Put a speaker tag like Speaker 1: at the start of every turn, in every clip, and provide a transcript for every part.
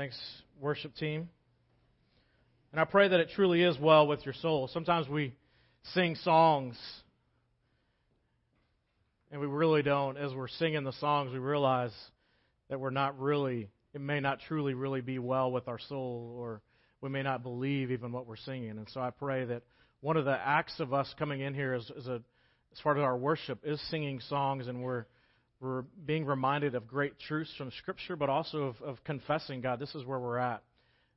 Speaker 1: Thanks, worship team. And I pray that it truly is well with your soul. Sometimes we sing songs and we really don't. As we're singing the songs, we realize that we're not really, it may not truly, really be well with our soul, or we may not believe even what we're singing. And so I pray that one of the acts of us coming in here is, as, as, a, as part of our worship is singing songs, and we're we're being reminded of great truths from Scripture, but also of, of confessing, God, this is where we're at.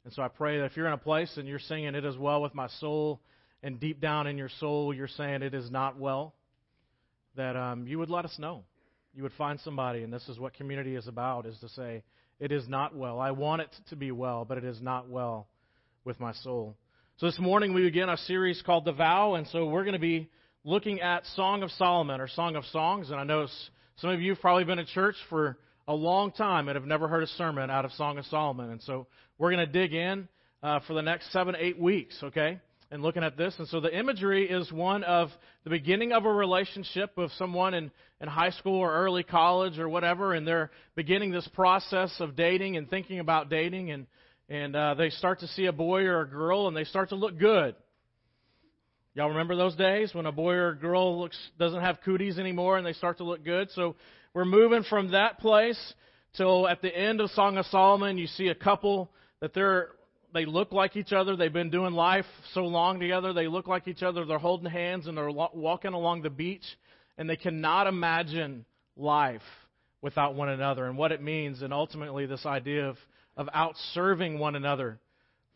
Speaker 1: And so I pray that if you're in a place and you're singing, It is well with my soul, and deep down in your soul you're saying it is not well, that um, you would let us know. You would find somebody, and this is what community is about, is to say, It is not well. I want it to be well, but it is not well with my soul. So this morning we begin a series called The Vow, and so we're going to be looking at Song of Solomon or Song of Songs, and I know some of you have probably been in church for a long time and have never heard a sermon out of Song of Solomon. And so we're going to dig in uh, for the next seven, eight weeks, okay? And looking at this. And so the imagery is one of the beginning of a relationship with someone in, in high school or early college or whatever, and they're beginning this process of dating and thinking about dating, and, and uh, they start to see a boy or a girl, and they start to look good. Y'all remember those days when a boy or a girl looks doesn't have cooties anymore and they start to look good? So we're moving from that place till at the end of Song of Solomon, you see a couple that they're they look like each other. They've been doing life so long together. They look like each other. They're holding hands and they're walking along the beach, and they cannot imagine life without one another and what it means, and ultimately this idea of of outserving one another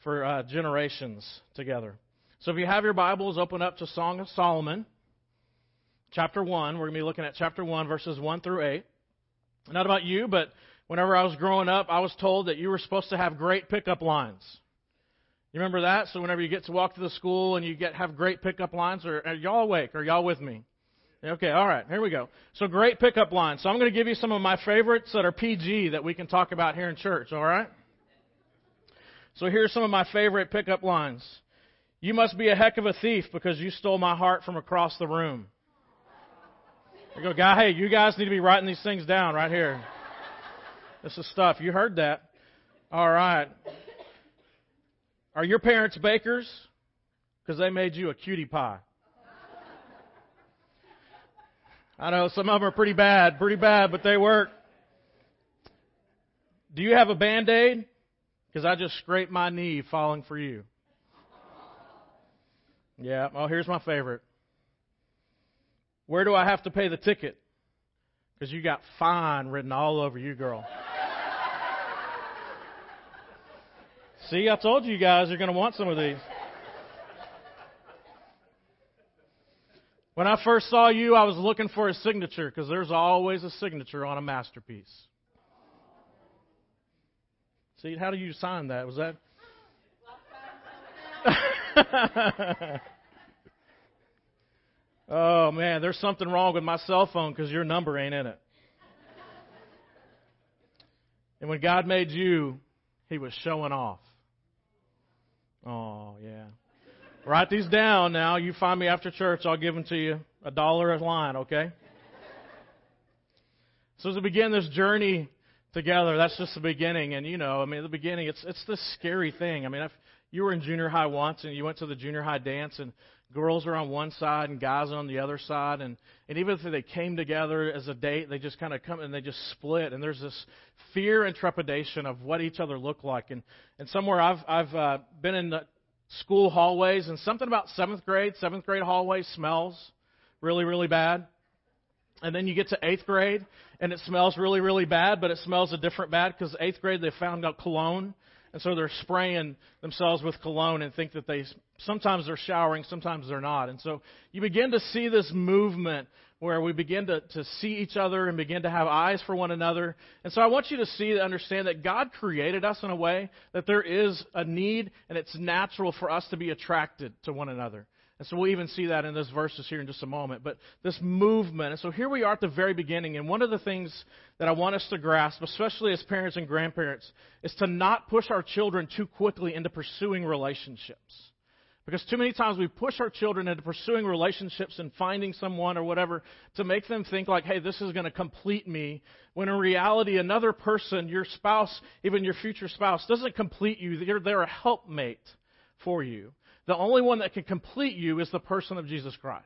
Speaker 1: for uh, generations together. So if you have your Bibles, open up to Song of Solomon, chapter 1. We're going to be looking at chapter 1, verses 1 through 8. Not about you, but whenever I was growing up, I was told that you were supposed to have great pickup lines. You remember that? So whenever you get to walk to the school and you get have great pickup lines, or are y'all awake? Are y'all with me? Okay, all right, here we go. So great pickup lines. So I'm going to give you some of my favorites that are PG that we can talk about here in church, all right? So here's some of my favorite pickup lines. You must be a heck of a thief because you stole my heart from across the room. You go, guy, hey, you guys need to be writing these things down right here. This is stuff. You heard that. All right. Are your parents bakers? Because they made you a cutie pie. I know some of them are pretty bad, pretty bad, but they work. Do you have a band aid? Because I just scraped my knee falling for you. Yeah, well, here's my favorite. Where do I have to pay the ticket? Because you got fine written all over you, girl. See, I told you guys you're going to want some of these. When I first saw you, I was looking for a signature because there's always a signature on a masterpiece. See, how do you sign that? Was that? oh man, there's something wrong with my cell phone because your number ain't in it. And when God made you, He was showing off. Oh yeah. Write these down now. You find me after church, I'll give them to you. A dollar a line, okay? So as we begin this journey together, that's just the beginning. And you know, I mean, the beginning, it's it's this scary thing. I mean, if you were in junior high once and you went to the junior high dance and girls are on one side and guys on the other side and and even if they came together as a date they just kind of come and they just split and there's this fear and trepidation of what each other look like. And and somewhere i've i've uh, been in the school hallways and something about seventh grade seventh grade hallways smells really really bad. And then you get to eighth grade and it smells really really bad but it smells a different bad because eighth grade they found out cologne and so they're spraying themselves with cologne and think that they sometimes they're showering, sometimes they're not. And so you begin to see this movement where we begin to, to see each other and begin to have eyes for one another. And so I want you to see and understand that God created us in a way that there is a need and it's natural for us to be attracted to one another. And so we'll even see that in those verses here in just a moment. But this movement, and so here we are at the very beginning, and one of the things that I want us to grasp, especially as parents and grandparents, is to not push our children too quickly into pursuing relationships. Because too many times we push our children into pursuing relationships and finding someone or whatever to make them think like, hey, this is going to complete me. When in reality, another person, your spouse, even your future spouse, doesn't complete you. They're, they're a helpmate for you. The only one that can complete you is the person of Jesus Christ.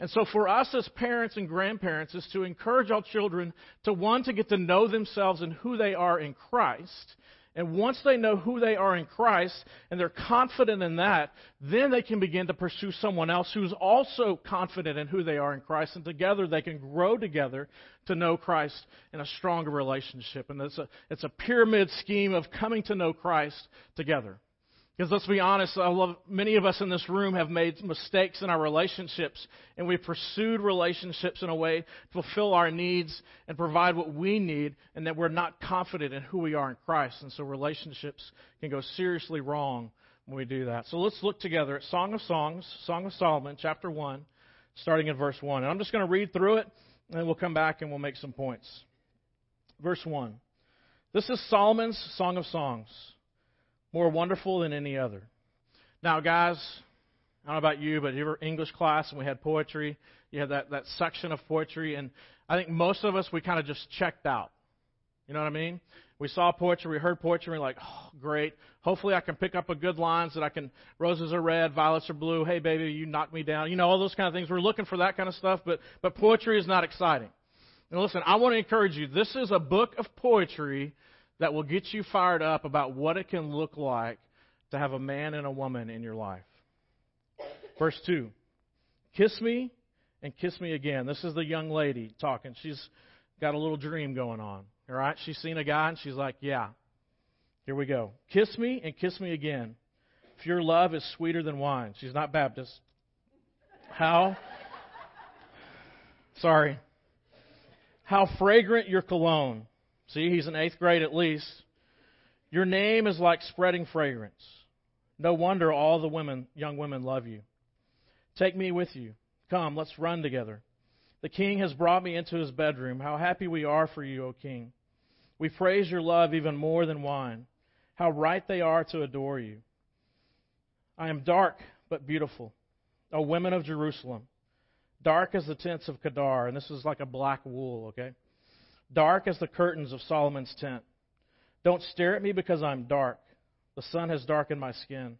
Speaker 1: And so for us as parents and grandparents is to encourage our children to one, to get to know themselves and who they are in Christ, and once they know who they are in Christ and they're confident in that, then they can begin to pursue someone else who's also confident in who they are in Christ. And together they can grow together to know Christ in a stronger relationship. And it's a, it's a pyramid scheme of coming to know Christ together. Because let's be honest, I love, many of us in this room have made mistakes in our relationships, and we've pursued relationships in a way to fulfill our needs and provide what we need, and that we're not confident in who we are in Christ. And so relationships can go seriously wrong when we do that. So let's look together at Song of Songs, Song of Solomon, chapter 1, starting in verse 1. And I'm just going to read through it, and then we'll come back and we'll make some points. Verse 1. This is Solomon's Song of Songs more wonderful than any other. Now, guys, I don't know about you, but you were English class and we had poetry. You had that, that section of poetry, and I think most of us, we kind of just checked out. You know what I mean? We saw poetry, we heard poetry, and we're like, oh, great. Hopefully I can pick up a good lines that I can, roses are red, violets are blue, hey baby, you knocked me down. You know, all those kind of things. We're looking for that kind of stuff, but, but poetry is not exciting. And listen, I want to encourage you. This is a book of poetry that will get you fired up about what it can look like to have a man and a woman in your life. Verse 2 Kiss me and kiss me again. This is the young lady talking. She's got a little dream going on. All right? She's seen a guy and she's like, Yeah, here we go. Kiss me and kiss me again. If your love is sweeter than wine. She's not Baptist. How? Sorry. How fragrant your cologne. See, he's in eighth grade at least. Your name is like spreading fragrance. No wonder all the women, young women love you. Take me with you. Come, let's run together. The king has brought me into his bedroom. How happy we are for you, O king. We praise your love even more than wine. How right they are to adore you. I am dark but beautiful, O women of Jerusalem. Dark as the tents of Kedar, and this is like a black wool, okay? Dark as the curtains of Solomon's tent. Don't stare at me because I'm dark. The sun has darkened my skin.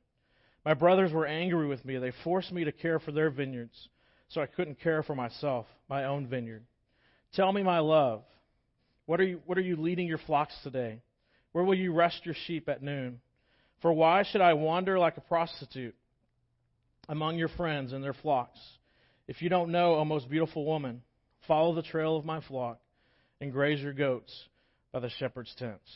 Speaker 1: My brothers were angry with me. They forced me to care for their vineyards, so I couldn't care for myself, my own vineyard. Tell me, my love, what are you, what are you leading your flocks today? Where will you rest your sheep at noon? For why should I wander like a prostitute among your friends and their flocks? If you don't know, O most beautiful woman, follow the trail of my flock and graze your goats by the shepherd's tents.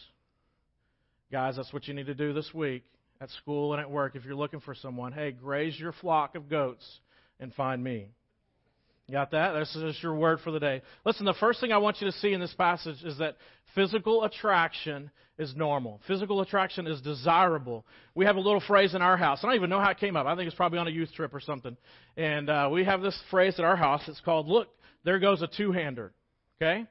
Speaker 1: Guys, that's what you need to do this week at school and at work if you're looking for someone. Hey, graze your flock of goats and find me. got that? This is your word for the day. Listen, the first thing I want you to see in this passage is that physical attraction is normal. Physical attraction is desirable. We have a little phrase in our house. I don't even know how it came up. I think it's probably on a youth trip or something. And uh, we have this phrase at our house. It's called, look, there goes a two-hander. Okay?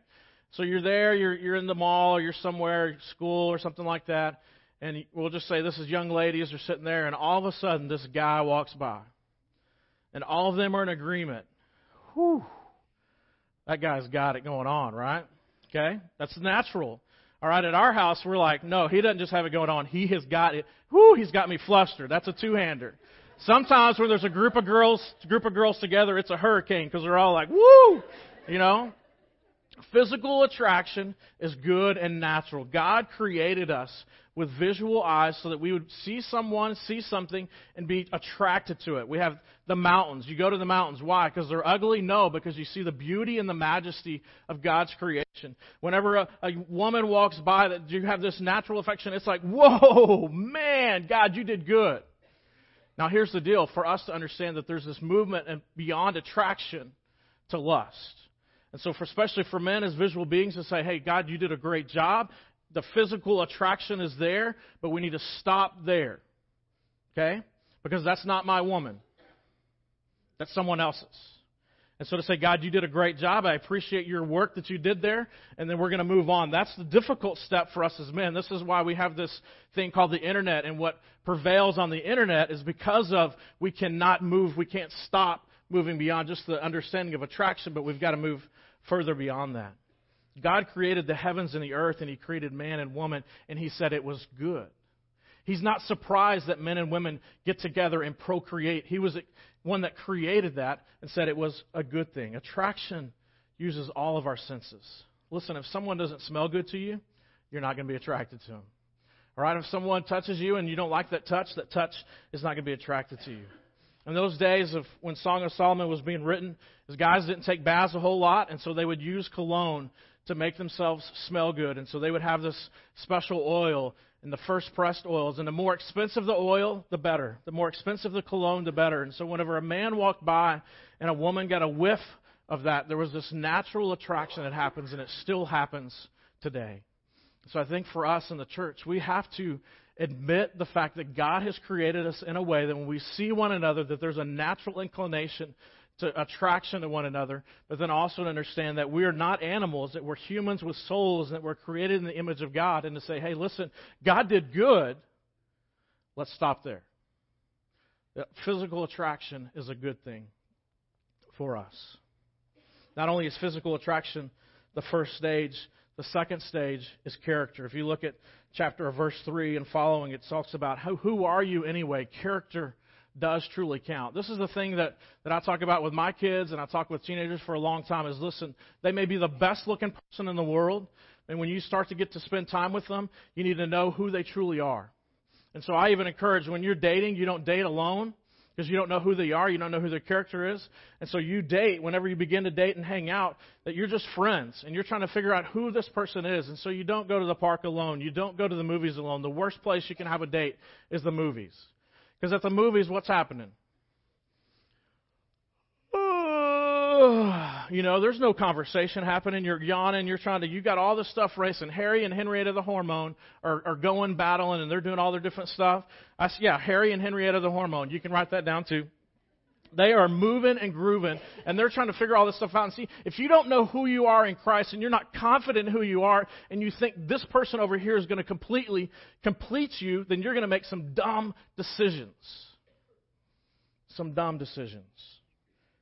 Speaker 1: So you're there, you're, you're in the mall, or you're somewhere, school, or something like that, and we'll just say this is young ladies are sitting there, and all of a sudden this guy walks by. And all of them are in agreement. Whew. That guy's got it going on, right? Okay? That's natural. All right, at our house, we're like, no, he doesn't just have it going on. He has got it. Whoo, he's got me flustered. That's a two-hander. Sometimes when there's a group of girls, group of girls together, it's a hurricane because they're all like, woo, you know. Physical attraction is good and natural. God created us with visual eyes so that we would see someone, see something, and be attracted to it. We have the mountains. You go to the mountains. Why? Because they're ugly? No, because you see the beauty and the majesty of God's creation. Whenever a, a woman walks by, that you have this natural affection. It's like, whoa, man, God, you did good. Now, here's the deal for us to understand that there's this movement and beyond attraction to lust. And so, for, especially for men as visual beings, to say, hey, God, you did a great job. The physical attraction is there, but we need to stop there. Okay? Because that's not my woman, that's someone else's. And so to say, God, you did a great job. I appreciate your work that you did there. And then we're going to move on. That's the difficult step for us as men. This is why we have this thing called the internet. And what prevails on the internet is because of we cannot move, we can't stop moving beyond just the understanding of attraction, but we've got to move further beyond that. God created the heavens and the earth, and He created man and woman, and He said it was good. He's not surprised that men and women get together and procreate. He was one that created that and said it was a good thing. Attraction uses all of our senses. Listen, if someone doesn't smell good to you, you're not going to be attracted to them. All right, if someone touches you and you don't like that touch, that touch is not going to be attracted to you. In those days of when Song of Solomon was being written, his guys didn't take baths a whole lot, and so they would use cologne to make themselves smell good. And so they would have this special oil and the first pressed oils. And the more expensive the oil, the better. The more expensive the cologne, the better. And so whenever a man walked by and a woman got a whiff of that, there was this natural attraction that happens, and it still happens today. So I think for us in the church, we have to admit the fact that God has created us in a way that when we see one another, that there's a natural inclination to attraction to one another, but then also to understand that we are not animals, that we're humans with souls, that we're created in the image of God, and to say, hey, listen, God did good. Let's stop there. Physical attraction is a good thing for us. Not only is physical attraction the first stage, the second stage is character. If you look at chapter verse 3 and following, it talks about who, who are you anyway? Character does truly count. This is the thing that, that I talk about with my kids and I talk with teenagers for a long time is listen, they may be the best looking person in the world, and when you start to get to spend time with them, you need to know who they truly are. And so I even encourage when you're dating, you don't date alone because you don't know who they are, you don't know who their character is. And so you date, whenever you begin to date and hang out, that you're just friends and you're trying to figure out who this person is. And so you don't go to the park alone, you don't go to the movies alone. The worst place you can have a date is the movies. Because at the movies, what's happening? you know, there's no conversation happening. You're yawning. You're trying to. You got all this stuff racing. Harry and Henrietta the hormone are, are going battling, and they're doing all their different stuff. I yeah, Harry and Henrietta the hormone. You can write that down too. They are moving and grooving, and they're trying to figure all this stuff out. And see, if you don't know who you are in Christ, and you're not confident who you are, and you think this person over here is going to completely complete you, then you're going to make some dumb decisions. Some dumb decisions.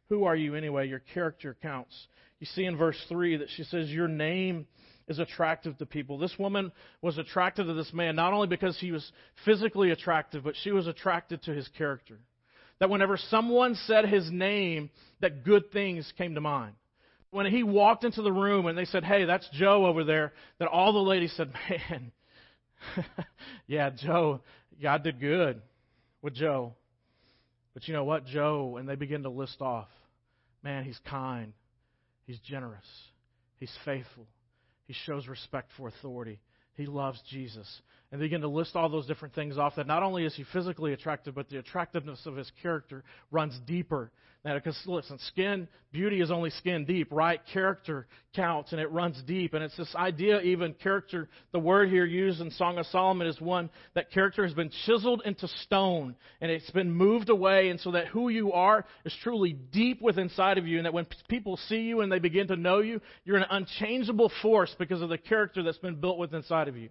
Speaker 1: Who are you anyway? Your character counts. You see in verse 3 that she says, Your name is attractive to people. This woman was attracted to this man not only because he was physically attractive, but she was attracted to his character that whenever someone said his name, that good things came to mind. When he walked into the room and they said, Hey, that's Joe over there, that all the ladies said, Man, yeah, Joe, God did good with Joe. But you know what? Joe, and they begin to list off, man, he's kind, he's generous, he's faithful, he shows respect for authority, he loves Jesus and they begin to list all those different things off that not only is he physically attractive, but the attractiveness of his character runs deeper. Now, because listen, skin, beauty is only skin deep, right? Character counts and it runs deep. And it's this idea, even character, the word here used in Song of Solomon is one that character has been chiseled into stone and it's been moved away. And so that who you are is truly deep within inside of you. And that when people see you and they begin to know you, you're an unchangeable force because of the character that's been built within inside of you.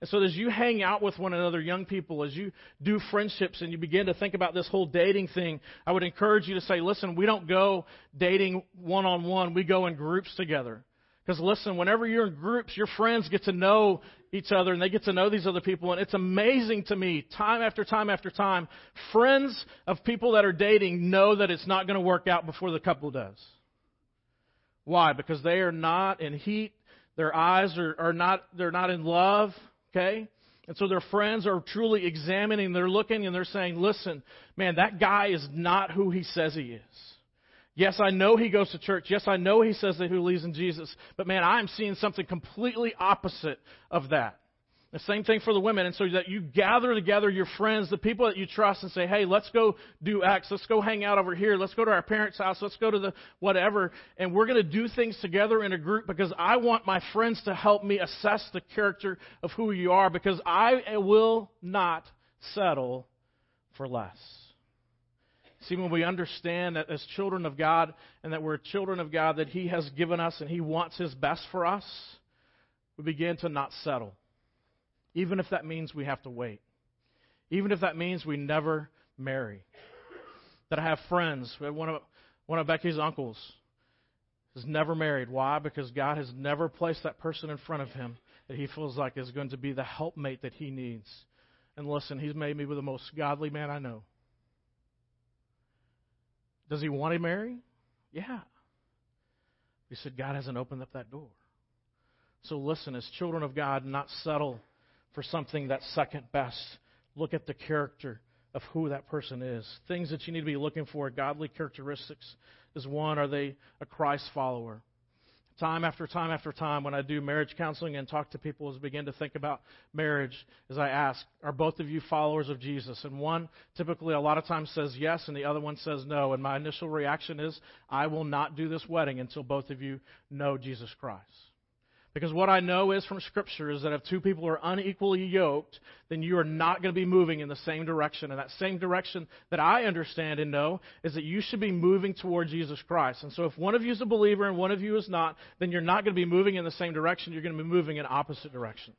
Speaker 1: And so, as you hang out with one another, young people, as you do friendships and you begin to think about this whole dating thing, I would encourage you to say, listen, we don't go dating one on one, we go in groups together. Because listen, whenever you're in groups, your friends get to know each other and they get to know these other people. And it's amazing to me, time after time after time, friends of people that are dating know that it's not going to work out before the couple does. Why? Because they are not in heat. Their eyes are, are not, they're not in love. Okay? And so their friends are truly examining, they're looking and they're saying, listen, man, that guy is not who he says he is. Yes, I know he goes to church. Yes, I know he says that he believes in Jesus. But man, I'm seeing something completely opposite of that. The same thing for the women. And so that you gather together your friends, the people that you trust, and say, hey, let's go do X. Let's go hang out over here. Let's go to our parents' house. Let's go to the whatever. And we're going to do things together in a group because I want my friends to help me assess the character of who you are because I will not settle for less. See, when we understand that as children of God and that we're children of God, that He has given us and He wants His best for us, we begin to not settle. Even if that means we have to wait. Even if that means we never marry. That I have friends, one of, one of Becky's uncles is never married. Why? Because God has never placed that person in front of him that he feels like is going to be the helpmate that he needs. And listen, he's made me with the most godly man I know. Does he want to marry? Yeah. He said, God hasn't opened up that door. So listen, as children of God, not settle for something that's second best. Look at the character of who that person is. Things that you need to be looking for, godly characteristics, is one, are they a Christ follower? Time after time after time, when I do marriage counseling and talk to people as begin to think about marriage, as I ask, are both of you followers of Jesus? And one typically a lot of times says yes, and the other one says no. And my initial reaction is, I will not do this wedding until both of you know Jesus Christ. Because what I know is from Scripture is that if two people are unequally yoked, then you are not going to be moving in the same direction. And that same direction that I understand and know is that you should be moving toward Jesus Christ. And so if one of you is a believer and one of you is not, then you're not going to be moving in the same direction. You're going to be moving in opposite directions.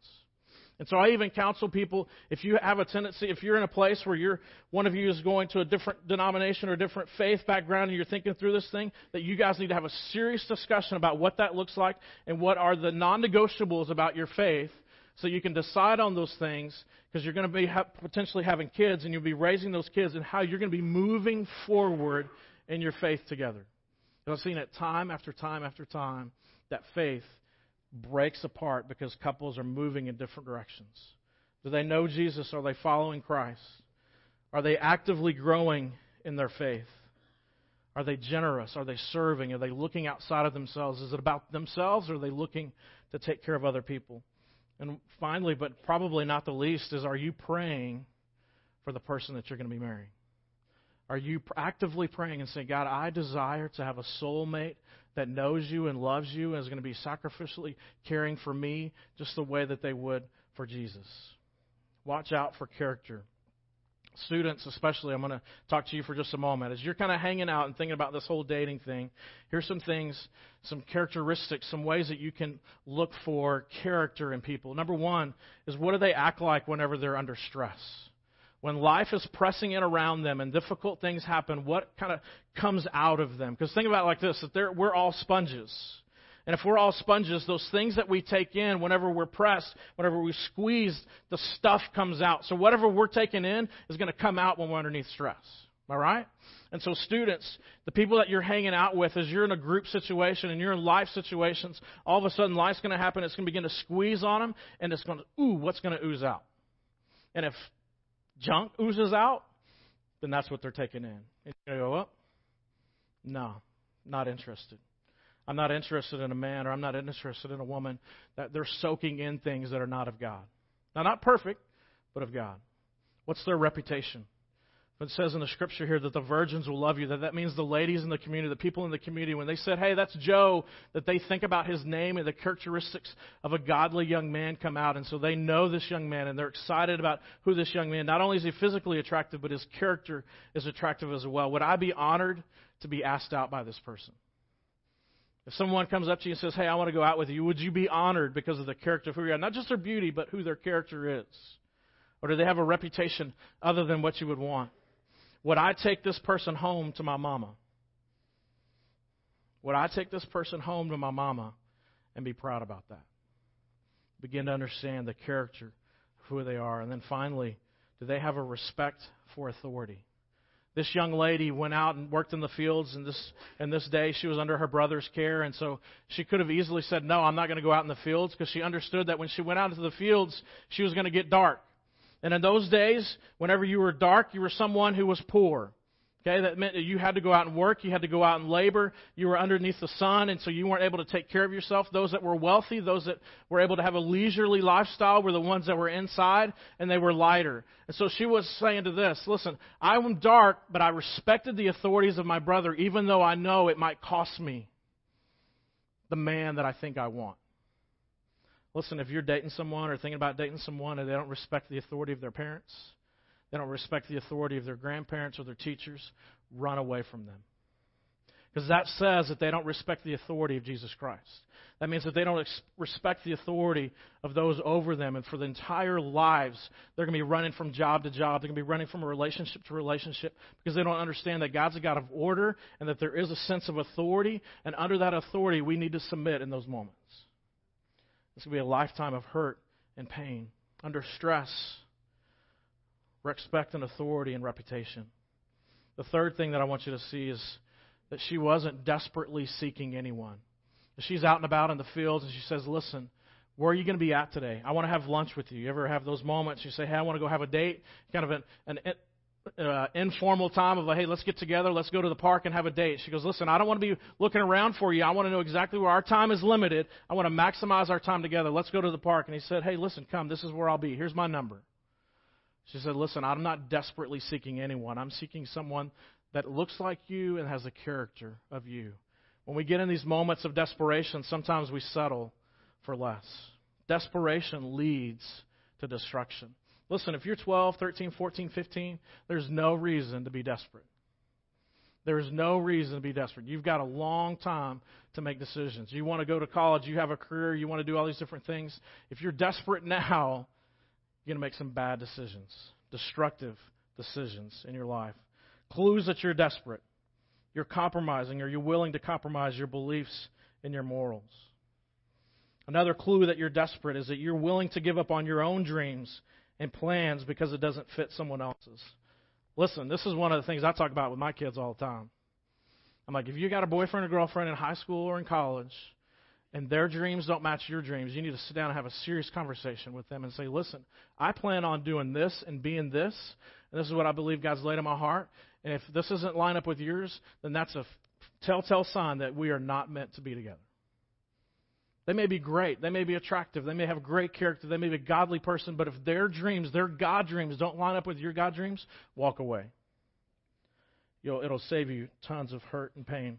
Speaker 1: And so I even counsel people if you have a tendency, if you're in a place where you're, one of you is going to a different denomination or different faith background and you're thinking through this thing, that you guys need to have a serious discussion about what that looks like and what are the non negotiables about your faith so you can decide on those things because you're going to be ha- potentially having kids and you'll be raising those kids and how you're going to be moving forward in your faith together. And I've seen it time after time after time that faith breaks apart because couples are moving in different directions. Do they know Jesus? Are they following Christ? Are they actively growing in their faith? Are they generous? Are they serving? Are they looking outside of themselves? Is it about themselves or are they looking to take care of other people? And finally, but probably not the least, is are you praying for the person that you're going to be marrying? Are you actively praying and saying, God, I desire to have a soulmate that knows you and loves you and is going to be sacrificially caring for me just the way that they would for Jesus? Watch out for character. Students, especially, I'm going to talk to you for just a moment. As you're kind of hanging out and thinking about this whole dating thing, here's some things, some characteristics, some ways that you can look for character in people. Number one is what do they act like whenever they're under stress? When life is pressing in around them and difficult things happen, what kind of comes out of them? Because think about it like this: that we're all sponges. And if we're all sponges, those things that we take in, whenever we're pressed, whenever we squeeze, the stuff comes out. So whatever we're taking in is going to come out when we're underneath stress. All right? And so, students, the people that you're hanging out with, as you're in a group situation and you're in life situations, all of a sudden life's going to happen. It's going to begin to squeeze on them, and it's going to, ooh, what's going to ooze out? And if junk oozes out, then that's what they're taking in. And you go up? No, not interested. I'm not interested in a man or I'm not interested in a woman that they're soaking in things that are not of God. Now, not perfect, but of God. What's their reputation? It says in the scripture here that the virgins will love you, that that means the ladies in the community, the people in the community, when they said, hey, that's Joe, that they think about his name and the characteristics of a godly young man come out. And so they know this young man and they're excited about who this young man, not only is he physically attractive, but his character is attractive as well. Would I be honored to be asked out by this person? If someone comes up to you and says, hey, I want to go out with you, would you be honored because of the character of who you are? Not just their beauty, but who their character is. Or do they have a reputation other than what you would want? Would I take this person home to my mama? Would I take this person home to my mama and be proud about that? Begin to understand the character of who they are. And then finally, do they have a respect for authority? This young lady went out and worked in the fields, and this and this day she was under her brother's care, and so she could have easily said, "No, I'm not going to go out in the fields," because she understood that when she went out into the fields, she was going to get dark. And in those days, whenever you were dark, you were someone who was poor. Okay, that meant that you had to go out and work, you had to go out and labor, you were underneath the sun, and so you weren't able to take care of yourself. Those that were wealthy, those that were able to have a leisurely lifestyle were the ones that were inside, and they were lighter. And so she was saying to this, listen, I am dark, but I respected the authorities of my brother, even though I know it might cost me the man that I think I want. Listen, if you're dating someone or thinking about dating someone and they don't respect the authority of their parents, they don't respect the authority of their grandparents or their teachers, run away from them. Because that says that they don't respect the authority of Jesus Christ. That means that they don't ex- respect the authority of those over them. And for the entire lives, they're going to be running from job to job. They're going to be running from relationship to relationship because they don't understand that God's a God of order and that there is a sense of authority. And under that authority, we need to submit in those moments. Going to be a lifetime of hurt and pain. Under stress, respect and authority and reputation. The third thing that I want you to see is that she wasn't desperately seeking anyone. She's out and about in the fields and she says, Listen, where are you going to be at today? I want to have lunch with you. You ever have those moments? You say, Hey, I want to go have a date. Kind of an, an uh, informal time of, like, Hey, let's get together. Let's go to the park and have a date. She goes, Listen, I don't want to be looking around for you. I want to know exactly where our time is limited. I want to maximize our time together. Let's go to the park. And he said, Hey, listen, come. This is where I'll be. Here's my number. She said, Listen, I'm not desperately seeking anyone. I'm seeking someone that looks like you and has the character of you. When we get in these moments of desperation, sometimes we settle for less. Desperation leads to destruction. Listen, if you're 12, 13, 14, 15, there's no reason to be desperate. There is no reason to be desperate. You've got a long time to make decisions. You want to go to college, you have a career, you want to do all these different things. If you're desperate now, you're going to make some bad decisions, destructive decisions in your life. Clues that you're desperate. You're compromising, or you're willing to compromise your beliefs and your morals. Another clue that you're desperate is that you're willing to give up on your own dreams and plans because it doesn't fit someone else's. Listen, this is one of the things I talk about with my kids all the time. I'm like, if you got a boyfriend or girlfriend in high school or in college, and their dreams don't match your dreams, you need to sit down and have a serious conversation with them and say, listen, I plan on doing this and being this, and this is what I believe God's laid on my heart. And if this doesn't line up with yours, then that's a telltale sign that we are not meant to be together. They may be great. They may be attractive. They may have great character. They may be a godly person. But if their dreams, their God dreams, don't line up with your God dreams, walk away. You'll, it'll save you tons of hurt and pain.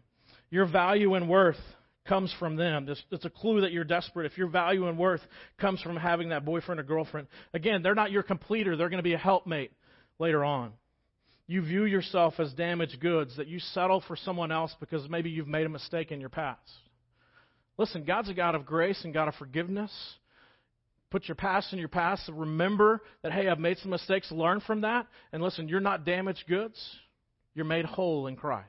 Speaker 1: Your value and worth comes from them. It's a clue that you're desperate. If your value and worth comes from having that boyfriend or girlfriend, again, they're not your completer. They're going to be a helpmate later on. You view yourself as damaged goods, that you settle for someone else because maybe you've made a mistake in your past. Listen, God's a God of grace and God of forgiveness. Put your past in your past. Remember that, hey, I've made some mistakes. Learn from that. And listen, you're not damaged goods. You're made whole in Christ.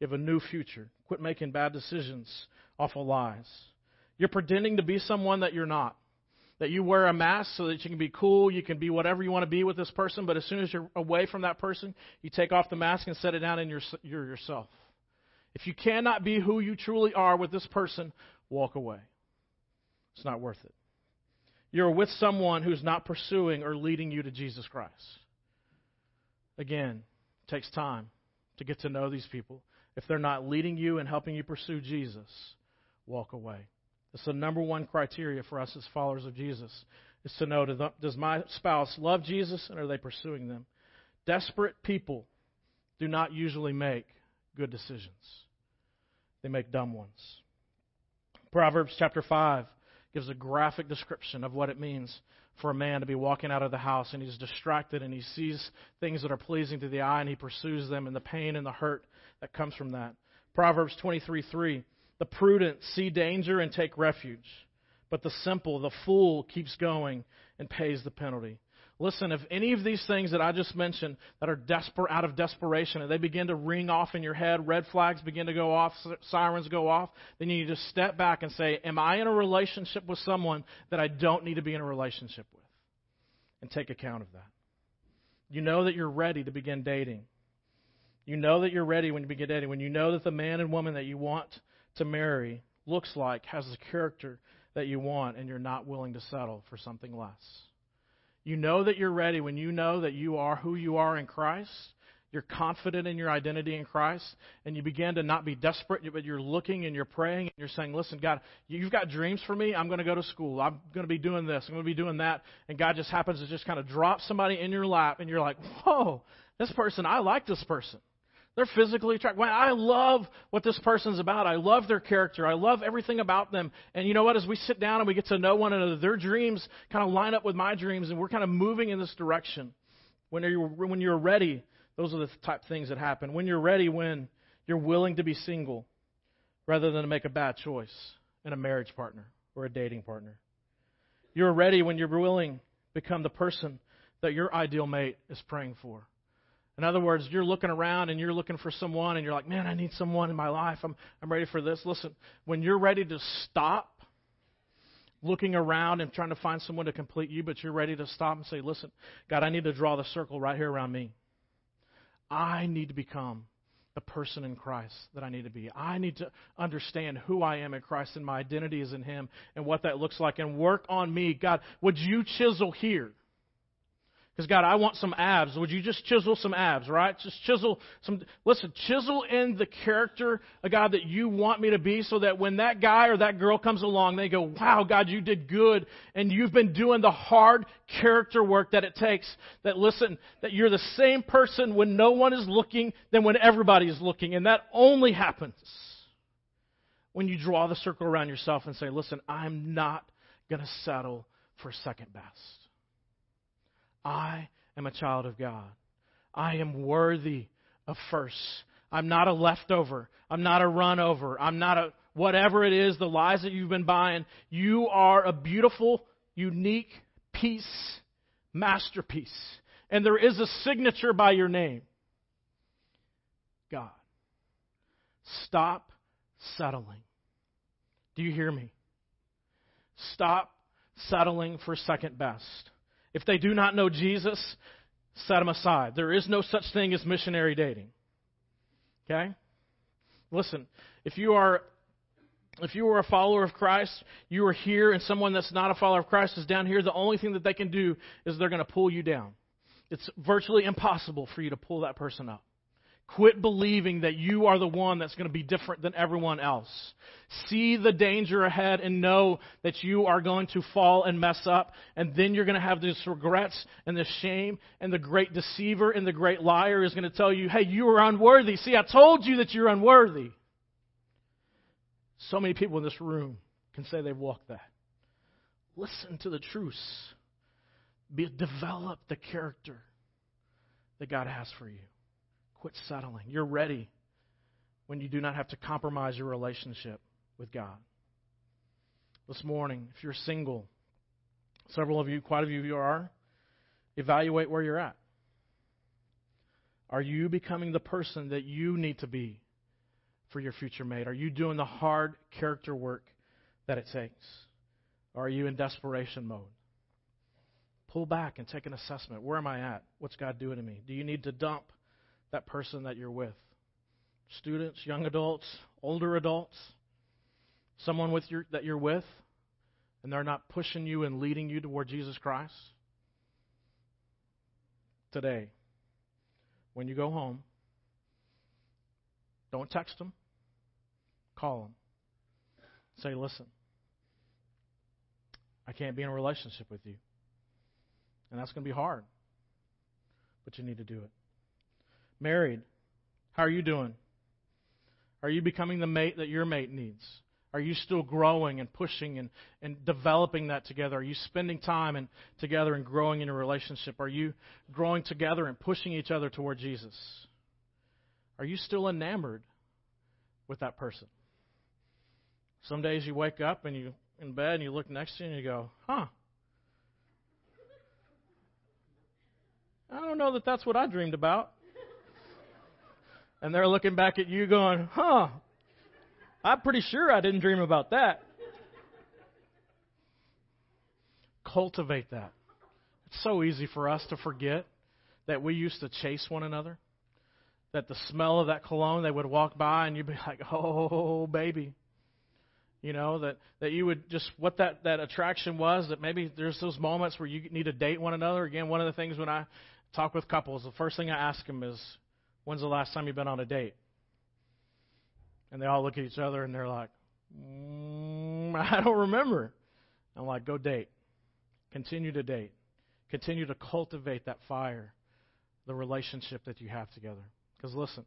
Speaker 1: You have a new future. Quit making bad decisions awful lies. You're pretending to be someone that you're not. That you wear a mask so that you can be cool, you can be whatever you want to be with this person, but as soon as you're away from that person, you take off the mask and set it down and you're, you're yourself. If you cannot be who you truly are with this person, walk away. It's not worth it. You're with someone who's not pursuing or leading you to Jesus Christ. Again, it takes time to get to know these people. If they're not leading you and helping you pursue Jesus, walk away. It's the number one criteria for us as followers of Jesus is to know does my spouse love Jesus and are they pursuing them? Desperate people do not usually make good decisions. They make dumb ones. Proverbs chapter 5 gives a graphic description of what it means for a man to be walking out of the house and he's distracted and he sees things that are pleasing to the eye and he pursues them and the pain and the hurt that comes from that. Proverbs 23:3 The prudent see danger and take refuge, but the simple, the fool keeps going and pays the penalty. Listen, if any of these things that I just mentioned that are desperate out of desperation and they begin to ring off in your head, red flags begin to go off, sirens go off, then you need to step back and say, Am I in a relationship with someone that I don't need to be in a relationship with? And take account of that. You know that you're ready to begin dating. You know that you're ready when you begin dating. When you know that the man and woman that you want to marry looks like, has the character that you want, and you're not willing to settle for something less. You know that you're ready when you know that you are who you are in Christ. You're confident in your identity in Christ, and you begin to not be desperate, but you're looking and you're praying and you're saying, Listen, God, you've got dreams for me. I'm going to go to school. I'm going to be doing this. I'm going to be doing that. And God just happens to just kind of drop somebody in your lap, and you're like, Whoa, this person, I like this person. They're physically attractive. I love what this person's about. I love their character. I love everything about them. And you know what? As we sit down and we get to know one another, their dreams kind of line up with my dreams, and we're kind of moving in this direction. When you're, when you're ready, those are the type of things that happen. When you're ready, when you're willing to be single rather than to make a bad choice in a marriage partner or a dating partner. You're ready when you're willing to become the person that your ideal mate is praying for. In other words, you're looking around and you're looking for someone and you're like, man, I need someone in my life. I'm, I'm ready for this. Listen, when you're ready to stop looking around and trying to find someone to complete you, but you're ready to stop and say, listen, God, I need to draw the circle right here around me. I need to become the person in Christ that I need to be. I need to understand who I am in Christ and my identity is in Him and what that looks like and work on me. God, would you chisel here? Because, God, I want some abs. Would you just chisel some abs, right? Just chisel some. Listen, chisel in the character of God that you want me to be so that when that guy or that girl comes along, they go, wow, God, you did good. And you've been doing the hard character work that it takes. That, listen, that you're the same person when no one is looking than when everybody is looking. And that only happens when you draw the circle around yourself and say, listen, I'm not going to settle for second best. I am a child of God. I am worthy of first. I'm not a leftover. I'm not a run over. I'm not a whatever it is, the lies that you've been buying. You are a beautiful, unique piece, masterpiece. And there is a signature by your name God. Stop settling. Do you hear me? Stop settling for second best. If they do not know Jesus, set them aside. There is no such thing as missionary dating. Okay? Listen, if you are if you are a follower of Christ, you are here, and someone that's not a follower of Christ is down here, the only thing that they can do is they're going to pull you down. It's virtually impossible for you to pull that person up. Quit believing that you are the one that's going to be different than everyone else. See the danger ahead and know that you are going to fall and mess up, and then you're going to have this regrets and the shame, and the great deceiver and the great liar is going to tell you, hey, you are unworthy. See, I told you that you're unworthy. So many people in this room can say they've walked that. Listen to the truths. Be, develop the character that God has for you. Quit settling. You're ready when you do not have to compromise your relationship with God. This morning, if you're single, several of you, quite a few of you are, evaluate where you're at. Are you becoming the person that you need to be for your future mate? Are you doing the hard character work that it takes? Or are you in desperation mode? Pull back and take an assessment. Where am I at? What's God doing to me? Do you need to dump that person that you're with. Students, young adults, older adults, someone with your, that you're with, and they're not pushing you and leading you toward Jesus Christ. Today, when you go home, don't text them, call them. Say, listen, I can't be in a relationship with you. And that's going to be hard. But you need to do it. Married, how are you doing? Are you becoming the mate that your mate needs? Are you still growing and pushing and, and developing that together? Are you spending time and together and growing in a relationship? Are you growing together and pushing each other toward Jesus? Are you still enamored with that person? Some days you wake up and you in bed and you look next to you and you go, "Huh? I don't know that that's what I dreamed about." And they're looking back at you going, huh, I'm pretty sure I didn't dream about that. Cultivate that. It's so easy for us to forget that we used to chase one another. That the smell of that cologne, they would walk by and you'd be like, oh, baby. You know, that, that you would just, what that, that attraction was, that maybe there's those moments where you need to date one another. Again, one of the things when I talk with couples, the first thing I ask them is, When's the last time you've been on a date? And they all look at each other and they're like, mm, I don't remember. I'm like, go date. Continue to date. Continue to cultivate that fire, the relationship that you have together. Because listen,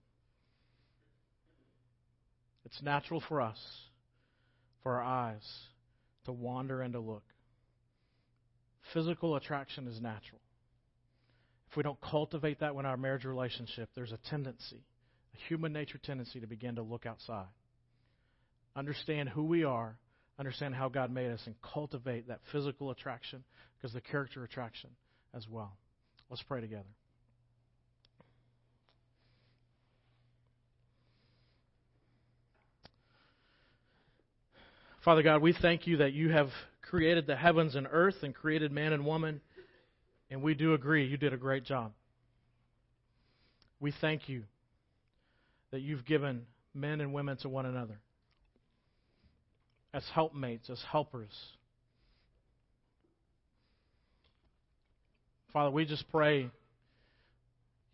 Speaker 1: it's natural for us, for our eyes, to wander and to look. Physical attraction is natural. If we don't cultivate that in our marriage relationship, there's a tendency, a human nature tendency to begin to look outside. Understand who we are, understand how God made us, and cultivate that physical attraction because the character attraction as well. Let's pray together. Father God, we thank you that you have created the heavens and earth and created man and woman, and we do agree you did a great job. We thank you that you've given men and women to one another as helpmates, as helpers. Father, we just pray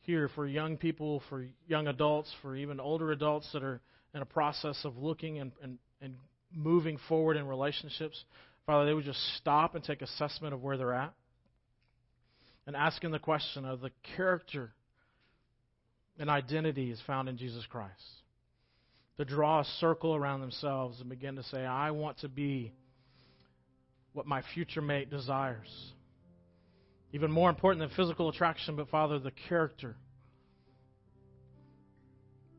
Speaker 1: here for young people, for young adults, for even older adults that are in a process of looking and, and, and moving forward in relationships, Father, they would just stop and take assessment of where they're at and asking the question of the character and identity is found in Jesus Christ. To draw a circle around themselves and begin to say, I want to be what my future mate desires. Even more important than physical attraction, but Father, the character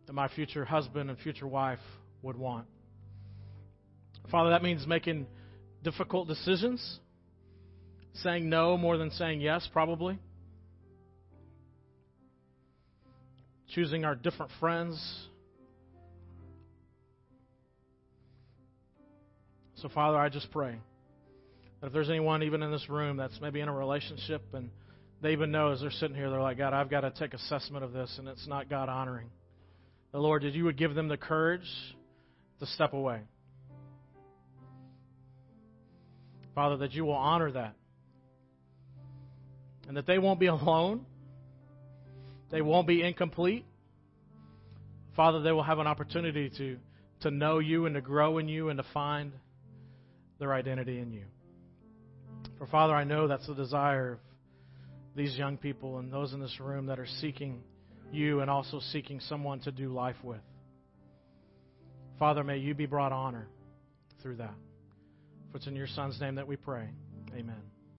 Speaker 1: that my future husband and future wife would want. Father, that means making difficult decisions, saying no more than saying yes, probably. Choosing our different friends. So, Father, I just pray that if there's anyone even in this room that's maybe in a relationship and they even know as they're sitting here, they're like, God, I've got to take assessment of this and it's not God honoring. The Lord, that you would give them the courage to step away. Father, that you will honor that. And that they won't be alone. They won't be incomplete. Father, they will have an opportunity to, to know you and to grow in you and to find their identity in you. For Father, I know that's the desire of these young people and those in this room that are seeking you and also seeking someone to do life with. Father, may you be brought honor through that. For it's in your Son's name that we pray. Amen.